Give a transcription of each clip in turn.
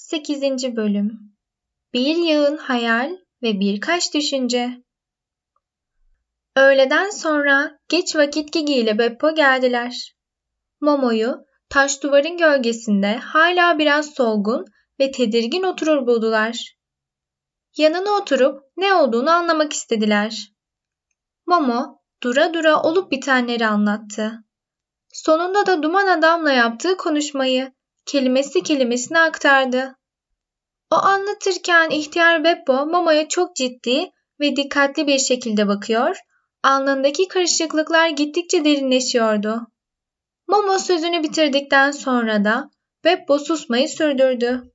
8. Bölüm Bir yığın hayal ve birkaç düşünce. Öğleden sonra geç vakit Gigi ile Beppo geldiler. Momo'yu taş duvarın gölgesinde hala biraz solgun ve tedirgin oturur buldular. Yanına oturup ne olduğunu anlamak istediler. Momo dura dura olup bitenleri anlattı. Sonunda da duman adamla yaptığı konuşmayı kelimesi kelimesine aktardı. O anlatırken ihtiyar Beppo Momo'ya çok ciddi ve dikkatli bir şekilde bakıyor, alnındaki karışıklıklar gittikçe derinleşiyordu. Momo sözünü bitirdikten sonra da Beppo susmayı sürdürdü.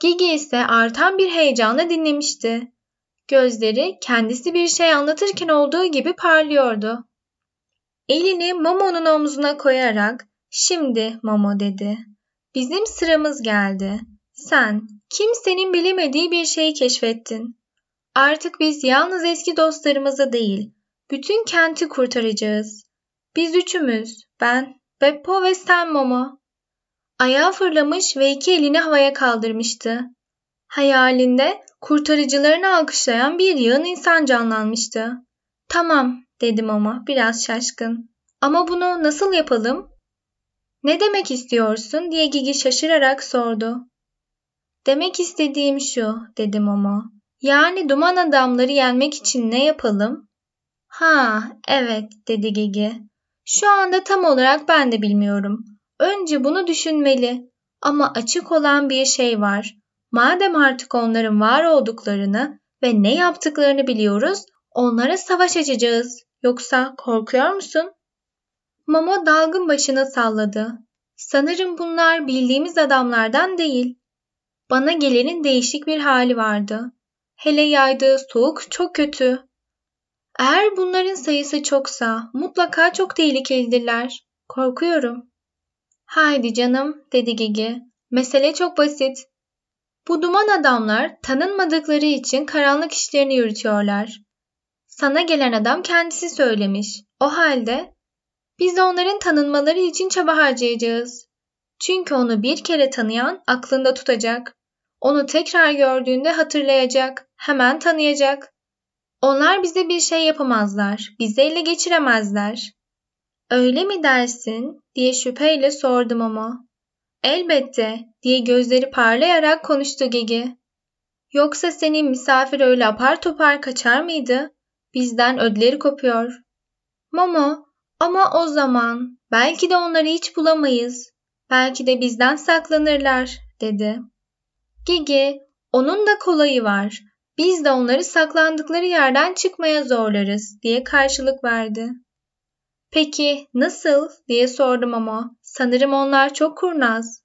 Gigi ise artan bir heyecanla dinlemişti. Gözleri kendisi bir şey anlatırken olduğu gibi parlıyordu. Elini Momo'nun omzuna koyarak "Şimdi Momo" dedi. Bizim sıramız geldi. Sen kimsenin bilemediği bir şeyi keşfettin. Artık biz yalnız eski dostlarımızı değil, bütün kenti kurtaracağız. Biz üçümüz, ben, Beppo ve sen Momo. Ayağa fırlamış ve iki elini havaya kaldırmıştı. Hayalinde kurtarıcılarını alkışlayan bir yığın insan canlanmıştı. Tamam dedim ama biraz şaşkın. Ama bunu nasıl yapalım? Ne demek istiyorsun diye Gigi şaşırarak sordu. Demek istediğim şu dedim ama. Yani duman adamları yenmek için ne yapalım? Ha evet dedi Gigi. Şu anda tam olarak ben de bilmiyorum. Önce bunu düşünmeli. Ama açık olan bir şey var. Madem artık onların var olduklarını ve ne yaptıklarını biliyoruz, onlara savaş açacağız. Yoksa korkuyor musun? Momo dalgın başını salladı. Sanırım bunlar bildiğimiz adamlardan değil. Bana gelenin değişik bir hali vardı. Hele yaydığı soğuk çok kötü. Eğer bunların sayısı çoksa mutlaka çok tehlikelidirler. Korkuyorum. Haydi canım dedi Gigi. Mesele çok basit. Bu duman adamlar tanınmadıkları için karanlık işlerini yürütüyorlar. Sana gelen adam kendisi söylemiş. O halde biz de onların tanınmaları için çaba harcayacağız. Çünkü onu bir kere tanıyan aklında tutacak. Onu tekrar gördüğünde hatırlayacak, hemen tanıyacak. Onlar bize bir şey yapamazlar, bizi ele geçiremezler. Öyle mi dersin diye şüpheyle sordum ama. Elbette diye gözleri parlayarak konuştu Gigi. Yoksa senin misafir öyle apar topar kaçar mıydı? Bizden ödleri kopuyor. Momo ama o zaman belki de onları hiç bulamayız. Belki de bizden saklanırlar dedi. Gigi onun da kolayı var. Biz de onları saklandıkları yerden çıkmaya zorlarız diye karşılık verdi. Peki nasıl diye sordum ama sanırım onlar çok kurnaz.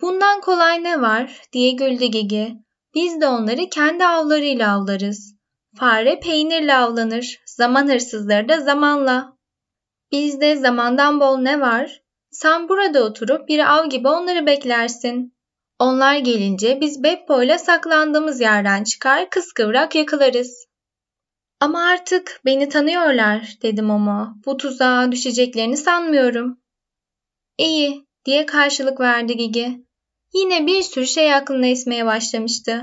Bundan kolay ne var diye güldü Gigi. Biz de onları kendi avlarıyla avlarız. Fare peynirle avlanır, zaman hırsızları da zamanla. Bizde zamandan bol ne var? Sen burada oturup bir av gibi onları beklersin. Onlar gelince biz Beppo ile saklandığımız yerden çıkar kıskıvrak yakalarız. Ama artık beni tanıyorlar dedim ama bu tuzağa düşeceklerini sanmıyorum. İyi diye karşılık verdi Gigi. Yine bir sürü şey aklına esmeye başlamıştı.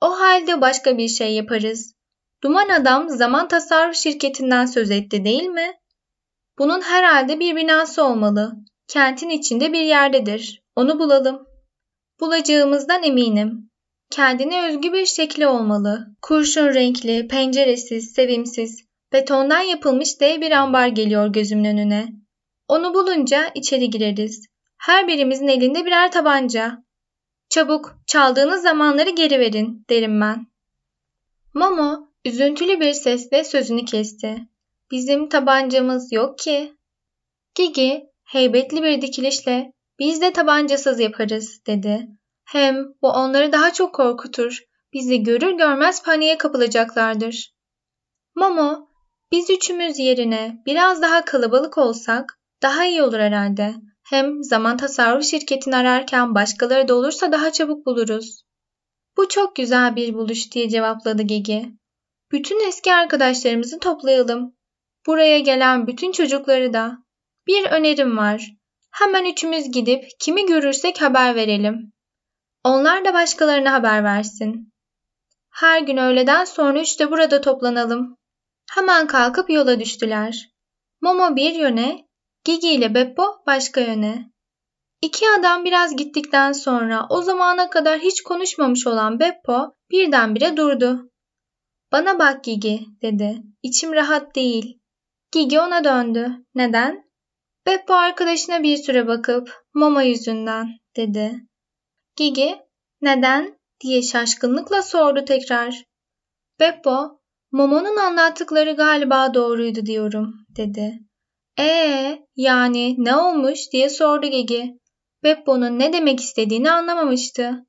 O halde başka bir şey yaparız. Duman adam zaman tasarruf şirketinden söz etti değil mi? Bunun herhalde bir binası olmalı. Kentin içinde bir yerdedir. Onu bulalım. Bulacağımızdan eminim. Kendine özgü bir şekli olmalı. Kurşun renkli, penceresiz, sevimsiz, betondan yapılmış dev bir ambar geliyor gözümün önüne. Onu bulunca içeri gireriz. Her birimizin elinde birer tabanca. Çabuk, çaldığınız zamanları geri verin, derim ben. Momo, üzüntülü bir sesle sözünü kesti. Bizim tabancamız yok ki. Gigi, heybetli bir dikilişle, biz de tabancasız yaparız, dedi. Hem bu onları daha çok korkutur. Bizi görür görmez paniğe kapılacaklardır. Momo, biz üçümüz yerine biraz daha kalabalık olsak daha iyi olur herhalde. Hem zaman tasarruf şirketini ararken başkaları da olursa daha çabuk buluruz. Bu çok güzel bir buluş diye cevapladı Gigi. Bütün eski arkadaşlarımızı toplayalım. Buraya gelen bütün çocukları da. Bir önerim var. Hemen üçümüz gidip kimi görürsek haber verelim. Onlar da başkalarına haber versin. Her gün öğleden sonra üçte burada toplanalım. Hemen kalkıp yola düştüler. Momo bir yöne, Gigi ile Beppo başka yöne. İki adam biraz gittikten sonra o zamana kadar hiç konuşmamış olan Beppo birdenbire durdu. Bana bak Gigi dedi. İçim rahat değil. Gigi ona döndü. Neden? Beppo arkadaşına bir süre bakıp Momo yüzünden dedi. Gigi neden diye şaşkınlıkla sordu tekrar. Beppo Momo'nun anlattıkları galiba doğruydu diyorum dedi. Ee yani ne olmuş diye sordu Gigi. Beppo'nun ne demek istediğini anlamamıştı.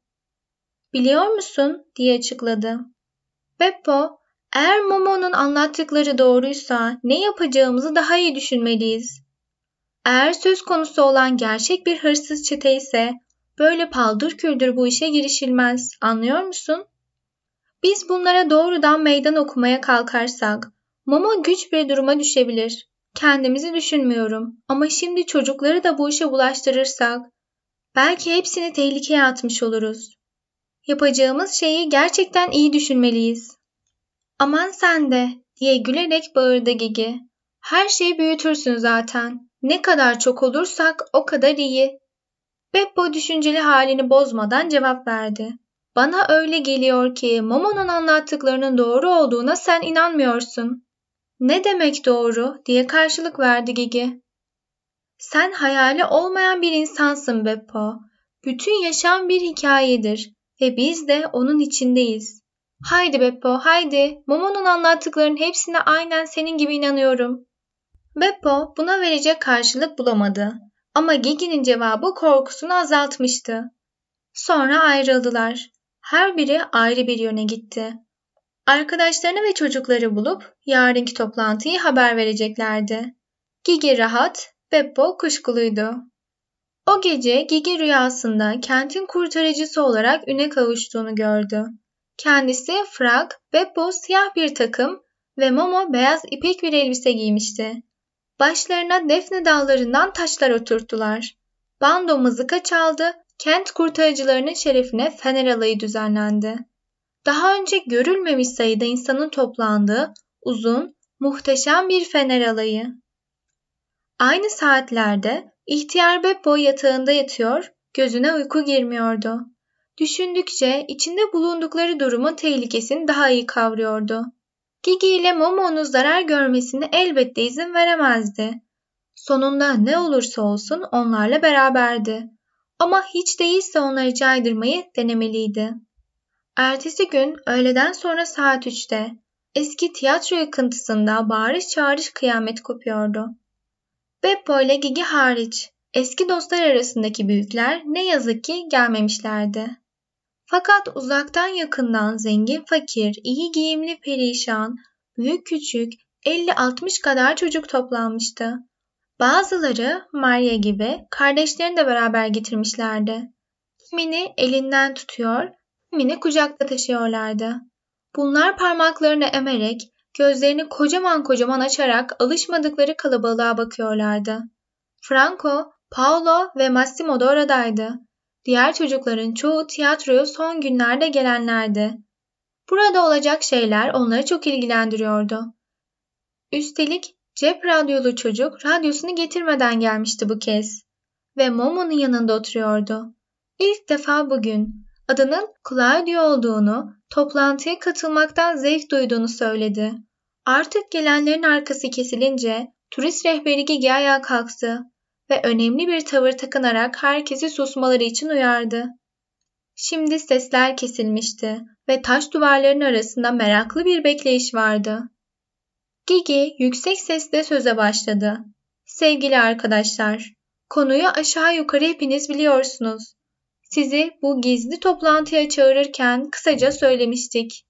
Biliyor musun diye açıkladı. Beppo eğer Momo'nun anlattıkları doğruysa ne yapacağımızı daha iyi düşünmeliyiz. Eğer söz konusu olan gerçek bir hırsız çete ise böyle paldır küldür bu işe girişilmez. Anlıyor musun? Biz bunlara doğrudan meydan okumaya kalkarsak Momo güç bir duruma düşebilir. Kendimizi düşünmüyorum ama şimdi çocukları da bu işe bulaştırırsak belki hepsini tehlikeye atmış oluruz. Yapacağımız şeyi gerçekten iyi düşünmeliyiz. Aman sen de diye gülerek bağırdı Gigi. Her şeyi büyütürsün zaten. Ne kadar çok olursak o kadar iyi. Beppo düşünceli halini bozmadan cevap verdi. Bana öyle geliyor ki Momo'nun anlattıklarının doğru olduğuna sen inanmıyorsun. Ne demek doğru diye karşılık verdi Gigi. Sen hayali olmayan bir insansın Beppo. Bütün yaşam bir hikayedir ve biz de onun içindeyiz. Haydi Beppo, haydi. Momo'nun anlattıklarının hepsine aynen senin gibi inanıyorum. Beppo buna verecek karşılık bulamadı. Ama Gigi'nin cevabı korkusunu azaltmıştı. Sonra ayrıldılar. Her biri ayrı bir yöne gitti. Arkadaşlarını ve çocukları bulup yarınki toplantıyı haber vereceklerdi. Gigi rahat, Beppo kuşkuluydu. O gece Gigi rüyasında kentin kurtarıcısı olarak üne kavuştuğunu gördü. Kendisi frak, Beppo siyah bir takım ve Momo beyaz ipek bir elbise giymişti. Başlarına defne dallarından taşlar oturttular. Bando mızıka çaldı, kent kurtarıcılarının şerefine fener alayı düzenlendi. Daha önce görülmemiş sayıda insanın toplandığı uzun, muhteşem bir fener alayı. Aynı saatlerde ihtiyar Beppo yatağında yatıyor, gözüne uyku girmiyordu. Düşündükçe içinde bulundukları durumun tehlikesini daha iyi kavruyordu. Gigi ile Momo'nun zarar görmesine elbette izin veremezdi. Sonunda ne olursa olsun onlarla beraberdi. Ama hiç değilse onları caydırmayı denemeliydi. Ertesi gün öğleden sonra saat 3'te eski tiyatro yıkıntısında bağırış çağırış kıyamet kopuyordu. Beppo ile Gigi hariç eski dostlar arasındaki büyükler ne yazık ki gelmemişlerdi. Fakat uzaktan yakından zengin fakir, iyi giyimli perişan, büyük küçük 50-60 kadar çocuk toplanmıştı. Bazıları Maria gibi kardeşlerini de beraber getirmişlerdi. Kimini elinden tutuyor, kimini kucakta taşıyorlardı. Bunlar parmaklarını emerek, gözlerini kocaman kocaman açarak alışmadıkları kalabalığa bakıyorlardı. Franco, Paolo ve Massimo da oradaydı. Diğer çocukların çoğu tiyatroya son günlerde gelenlerdi. Burada olacak şeyler onları çok ilgilendiriyordu. Üstelik cep radyolu çocuk radyosunu getirmeden gelmişti bu kez ve Momo'nun yanında oturuyordu. İlk defa bugün adının Claudio olduğunu, toplantıya katılmaktan zevk duyduğunu söyledi. Artık gelenlerin arkası kesilince turist rehberi Gigi ayağa kalktı ve önemli bir tavır takınarak herkesi susmaları için uyardı. Şimdi sesler kesilmişti ve taş duvarların arasında meraklı bir bekleyiş vardı. Gigi yüksek sesle söze başladı. Sevgili arkadaşlar, konuyu aşağı yukarı hepiniz biliyorsunuz. Sizi bu gizli toplantıya çağırırken kısaca söylemiştik.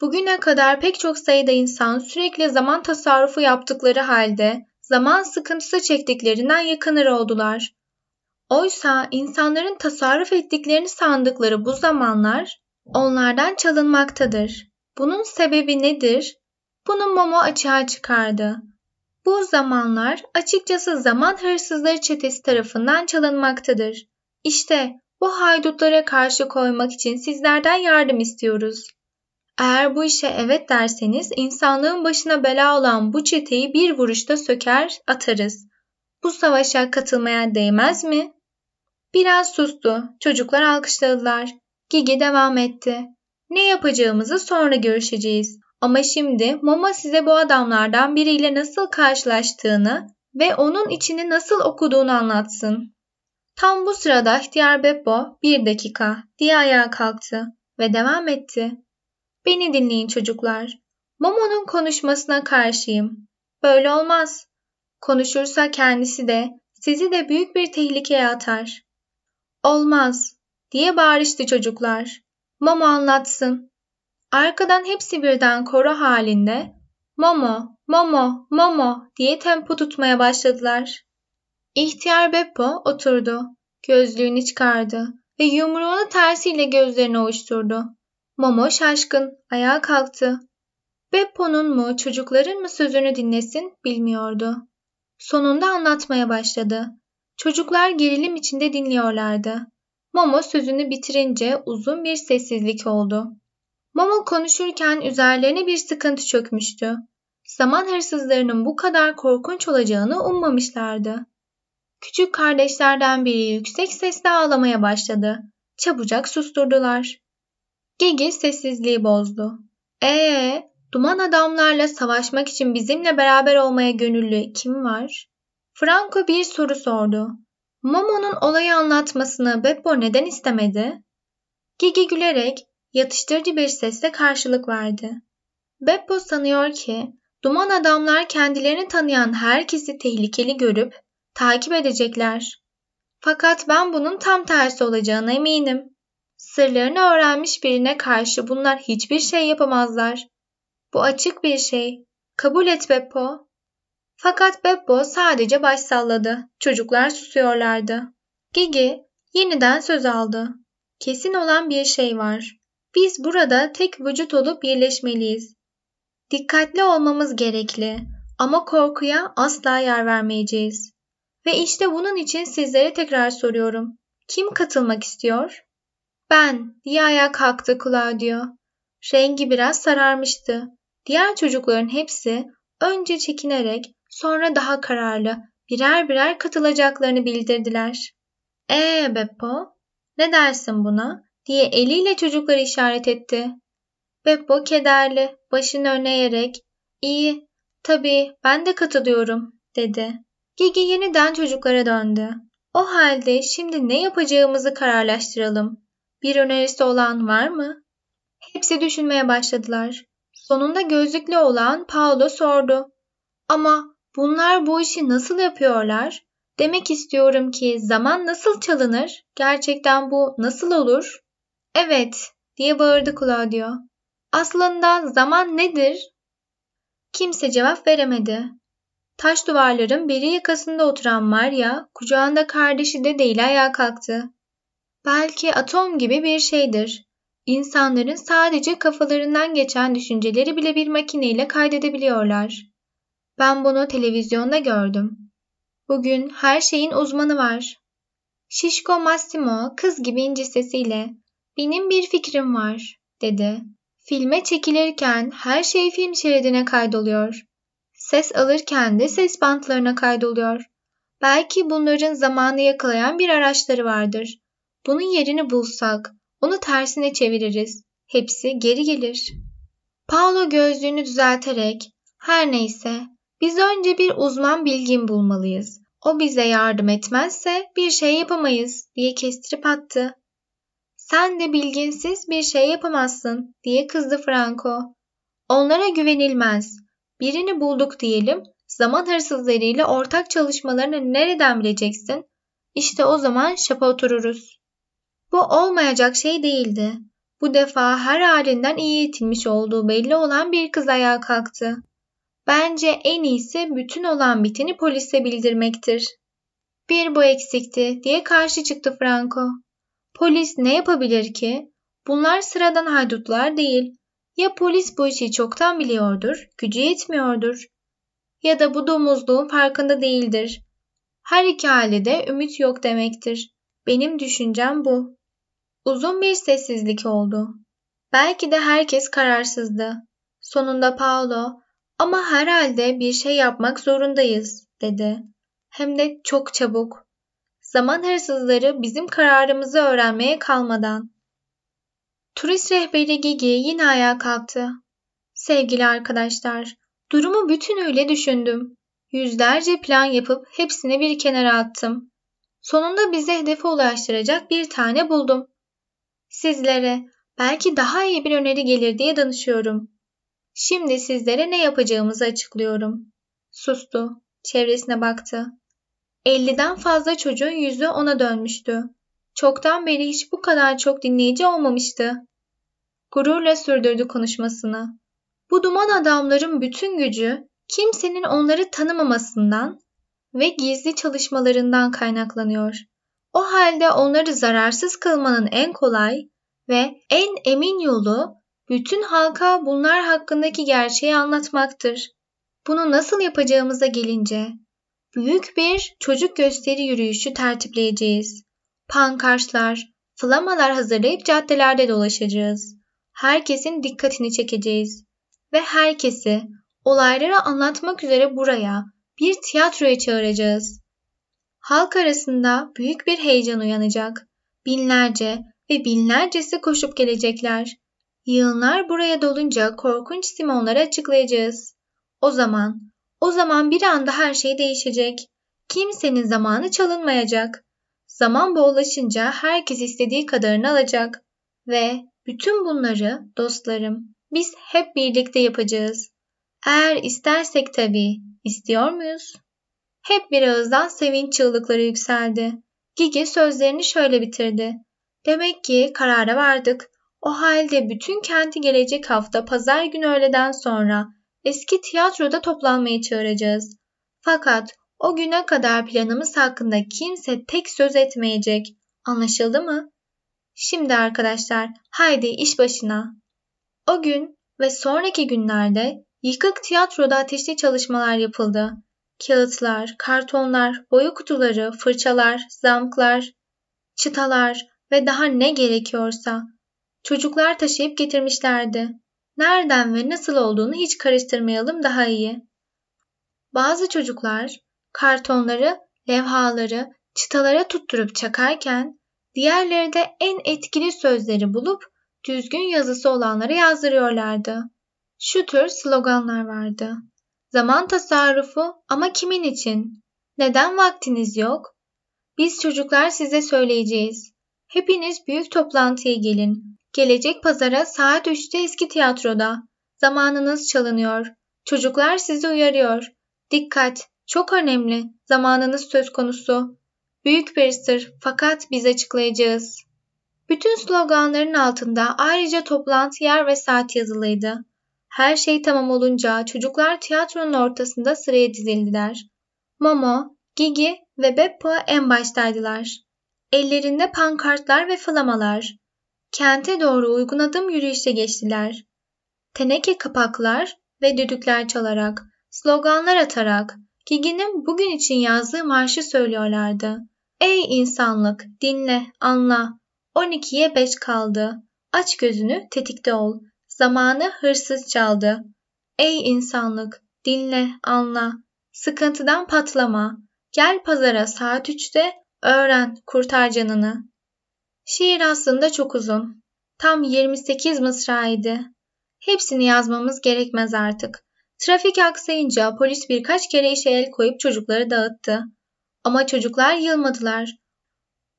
Bugüne kadar pek çok sayıda insan sürekli zaman tasarrufu yaptıkları halde zaman sıkıntısı çektiklerinden yakınır oldular. Oysa insanların tasarruf ettiklerini sandıkları bu zamanlar onlardan çalınmaktadır. Bunun sebebi nedir? Bunu Momo açığa çıkardı. Bu zamanlar açıkçası zaman hırsızları çetesi tarafından çalınmaktadır. İşte Bu haydutlara karşı koymak için sizlerden yardım istiyoruz. Eğer bu işe evet derseniz insanlığın başına bela olan bu çeteyi bir vuruşta söker atarız. Bu savaşa katılmaya değmez mi? Biraz sustu. Çocuklar alkışladılar. Gigi devam etti. Ne yapacağımızı sonra görüşeceğiz. Ama şimdi Mama size bu adamlardan biriyle nasıl karşılaştığını ve onun içini nasıl okuduğunu anlatsın. Tam bu sırada ihtiyar Beppo bir dakika diye ayağa kalktı ve devam etti. Beni dinleyin çocuklar. Momo'nun konuşmasına karşıyım. Böyle olmaz. Konuşursa kendisi de sizi de büyük bir tehlikeye atar. Olmaz diye bağırıştı çocuklar. Momo anlatsın. Arkadan hepsi birden koro halinde Momo, Momo, Momo diye tempo tutmaya başladılar. İhtiyar Beppo oturdu. Gözlüğünü çıkardı ve yumruğunu tersiyle gözlerini ovuşturdu. Momo şaşkın, ayağa kalktı. Beppo'nun mu çocukların mı sözünü dinlesin bilmiyordu. Sonunda anlatmaya başladı. Çocuklar gerilim içinde dinliyorlardı. Momo sözünü bitirince uzun bir sessizlik oldu. Momo konuşurken üzerlerine bir sıkıntı çökmüştü. Zaman hırsızlarının bu kadar korkunç olacağını ummamışlardı. Küçük kardeşlerden biri yüksek sesle ağlamaya başladı. Çabucak susturdular. Gigi sessizliği bozdu. Ee, duman adamlarla savaşmak için bizimle beraber olmaya gönüllü kim var? Franco bir soru sordu. Momo'nun olayı anlatmasını Beppo neden istemedi? Gigi gülerek yatıştırıcı bir sesle karşılık verdi. Beppo sanıyor ki duman adamlar kendilerini tanıyan herkesi tehlikeli görüp takip edecekler. Fakat ben bunun tam tersi olacağına eminim. Sırlarını öğrenmiş birine karşı bunlar hiçbir şey yapamazlar. Bu açık bir şey. Kabul et Beppo. Fakat Beppo sadece baş salladı. Çocuklar susuyorlardı. Gigi yeniden söz aldı. Kesin olan bir şey var. Biz burada tek vücut olup birleşmeliyiz. Dikkatli olmamız gerekli ama korkuya asla yer vermeyeceğiz. Ve işte bunun için sizlere tekrar soruyorum. Kim katılmak istiyor? Ben diye ayağa kalktı Claudio. Rengi biraz sararmıştı. Diğer çocukların hepsi önce çekinerek sonra daha kararlı birer birer katılacaklarını bildirdiler. Ee Beppo, ne dersin buna? diye eliyle çocukları işaret etti. Beppo kederli, başını öne eğerek, iyi, tabii ben de katılıyorum, dedi. Gigi yeniden çocuklara döndü. O halde şimdi ne yapacağımızı kararlaştıralım. Bir önerisi olan var mı? Hepsi düşünmeye başladılar. Sonunda gözlüklü olan Paolo sordu. Ama bunlar bu işi nasıl yapıyorlar? Demek istiyorum ki zaman nasıl çalınır? Gerçekten bu nasıl olur? Evet, diye bağırdı Claudio. Aslında zaman nedir? Kimse cevap veremedi. Taş duvarların biri yakasında oturan Maria, kucağında kardeşi de değil ayağa kalktı. Belki atom gibi bir şeydir. İnsanların sadece kafalarından geçen düşünceleri bile bir makineyle kaydedebiliyorlar. Ben bunu televizyonda gördüm. Bugün her şeyin uzmanı var. Şişko Massimo kız gibi ince sesiyle benim bir fikrim var dedi. Filme çekilirken her şey film şeridine kaydoluyor. Ses alırken de ses bantlarına kaydoluyor. Belki bunların zamanı yakalayan bir araçları vardır. Bunun yerini bulsak, onu tersine çeviririz. Hepsi geri gelir. Paolo gözlüğünü düzelterek, her neyse, biz önce bir uzman bilgin bulmalıyız. O bize yardım etmezse bir şey yapamayız diye kestirip attı. Sen de bilginsiz bir şey yapamazsın diye kızdı Franco. Onlara güvenilmez. Birini bulduk diyelim, zaman hırsızlarıyla ortak çalışmalarını nereden bileceksin? İşte o zaman şapa otururuz. Bu olmayacak şey değildi. Bu defa her halinden iyi eğitilmiş olduğu belli olan bir kız ayağa kalktı. Bence en iyisi bütün olan biteni polise bildirmektir. Bir bu eksikti diye karşı çıktı Franco. Polis ne yapabilir ki? Bunlar sıradan haydutlar değil. Ya polis bu işi çoktan biliyordur, gücü yetmiyordur. Ya da bu domuzluğun farkında değildir. Her iki halde ümit yok demektir. Benim düşüncem bu. Uzun bir sessizlik oldu. Belki de herkes kararsızdı. Sonunda Paolo, ama herhalde bir şey yapmak zorundayız, dedi. Hem de çok çabuk. Zaman hırsızları bizim kararımızı öğrenmeye kalmadan. Turist rehberi Gigi yine ayağa kalktı. Sevgili arkadaşlar, durumu bütünüyle düşündüm. Yüzlerce plan yapıp hepsini bir kenara attım. Sonunda bizi hedefe ulaştıracak bir tane buldum. Sizlere belki daha iyi bir öneri gelir diye danışıyorum. Şimdi sizlere ne yapacağımızı açıklıyorum. Sustu. Çevresine baktı. 50'den fazla çocuğun yüzü ona dönmüştü. Çoktan beri hiç bu kadar çok dinleyici olmamıştı. Gururla sürdürdü konuşmasını. Bu duman adamların bütün gücü kimsenin onları tanımamasından ve gizli çalışmalarından kaynaklanıyor. O halde onları zararsız kılmanın en kolay ve en emin yolu bütün halka bunlar hakkındaki gerçeği anlatmaktır. Bunu nasıl yapacağımıza gelince büyük bir çocuk gösteri yürüyüşü tertipleyeceğiz. Pankartlar, flamalar hazırlayıp caddelerde dolaşacağız. Herkesin dikkatini çekeceğiz ve herkesi olayları anlatmak üzere buraya bir tiyatroya çağıracağız. Halk arasında büyük bir heyecan uyanacak. Binlerce ve binlercesi koşup gelecekler. Yığınlar buraya dolunca korkunç simonları açıklayacağız. O zaman, o zaman bir anda her şey değişecek. Kimsenin zamanı çalınmayacak. Zaman bollaşınca herkes istediği kadarını alacak. Ve bütün bunları dostlarım biz hep birlikte yapacağız. Eğer istersek tabii. İstiyor muyuz? Hep bir ağızdan sevinç çığlıkları yükseldi. Gigi sözlerini şöyle bitirdi. Demek ki karara vardık. O halde bütün kenti gelecek hafta pazar günü öğleden sonra eski tiyatroda toplanmaya çağıracağız. Fakat o güne kadar planımız hakkında kimse tek söz etmeyecek. Anlaşıldı mı? Şimdi arkadaşlar haydi iş başına. O gün ve sonraki günlerde yıkık tiyatroda ateşli çalışmalar yapıldı. Kağıtlar, kartonlar, boya kutuları, fırçalar, zamklar, çıtalar ve daha ne gerekiyorsa çocuklar taşıyıp getirmişlerdi. Nereden ve nasıl olduğunu hiç karıştırmayalım daha iyi. Bazı çocuklar kartonları, levhaları çıtalara tutturup çakarken diğerleri de en etkili sözleri bulup düzgün yazısı olanları yazdırıyorlardı. Şu tür sloganlar vardı. Zaman tasarrufu ama kimin için? Neden vaktiniz yok? Biz çocuklar size söyleyeceğiz. Hepiniz büyük toplantıya gelin. Gelecek pazara saat 3'te eski tiyatroda. Zamanınız çalınıyor. Çocuklar sizi uyarıyor. Dikkat, çok önemli. Zamanınız söz konusu. Büyük bir sır fakat biz açıklayacağız. Bütün sloganların altında ayrıca toplantı yer ve saat yazılıydı. Her şey tamam olunca çocuklar tiyatronun ortasında sıraya dizildiler. Momo, Gigi ve Beppo en baştaydılar. Ellerinde pankartlar ve flamalar. Kente doğru uygun adım yürüyüşe geçtiler. Teneke kapaklar ve düdükler çalarak, sloganlar atarak Gigi'nin bugün için yazdığı marşı söylüyorlardı. Ey insanlık, dinle, anla. 12'ye 5 kaldı. Aç gözünü, tetikte ol. Zamanı hırsız çaldı. Ey insanlık, dinle, anla. Sıkıntıdan patlama. Gel pazara saat 3'te, öğren, kurtar canını. Şiir aslında çok uzun. Tam 28 mısraydı. Hepsini yazmamız gerekmez artık. Trafik aksayınca polis birkaç kere işe el koyup çocukları dağıttı. Ama çocuklar yılmadılar.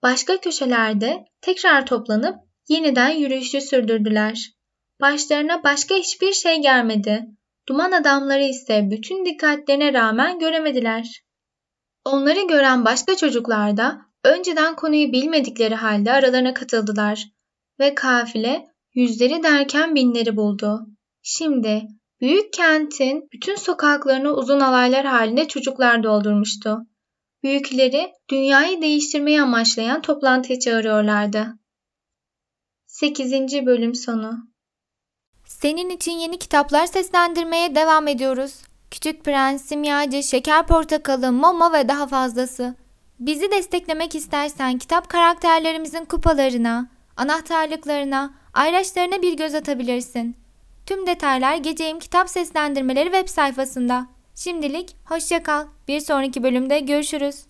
Başka köşelerde tekrar toplanıp yeniden yürüyüşü sürdürdüler. Başlarına başka hiçbir şey gelmedi. Duman adamları ise bütün dikkatlerine rağmen göremediler. Onları gören başka çocuklar da önceden konuyu bilmedikleri halde aralarına katıldılar ve kafile yüzleri derken binleri buldu. Şimdi büyük kentin bütün sokaklarını uzun alaylar halinde çocuklar doldurmuştu. Büyükleri dünyayı değiştirmeyi amaçlayan toplantıya çağırıyorlardı. 8. bölüm sonu senin için yeni kitaplar seslendirmeye devam ediyoruz. Küçük Prens, Simyacı, Şeker Portakalı, Mama ve daha fazlası. Bizi desteklemek istersen kitap karakterlerimizin kupalarına, anahtarlıklarına, ayraçlarına bir göz atabilirsin. Tüm detaylar Geceyim Kitap Seslendirmeleri web sayfasında. Şimdilik hoşça kal. Bir sonraki bölümde görüşürüz.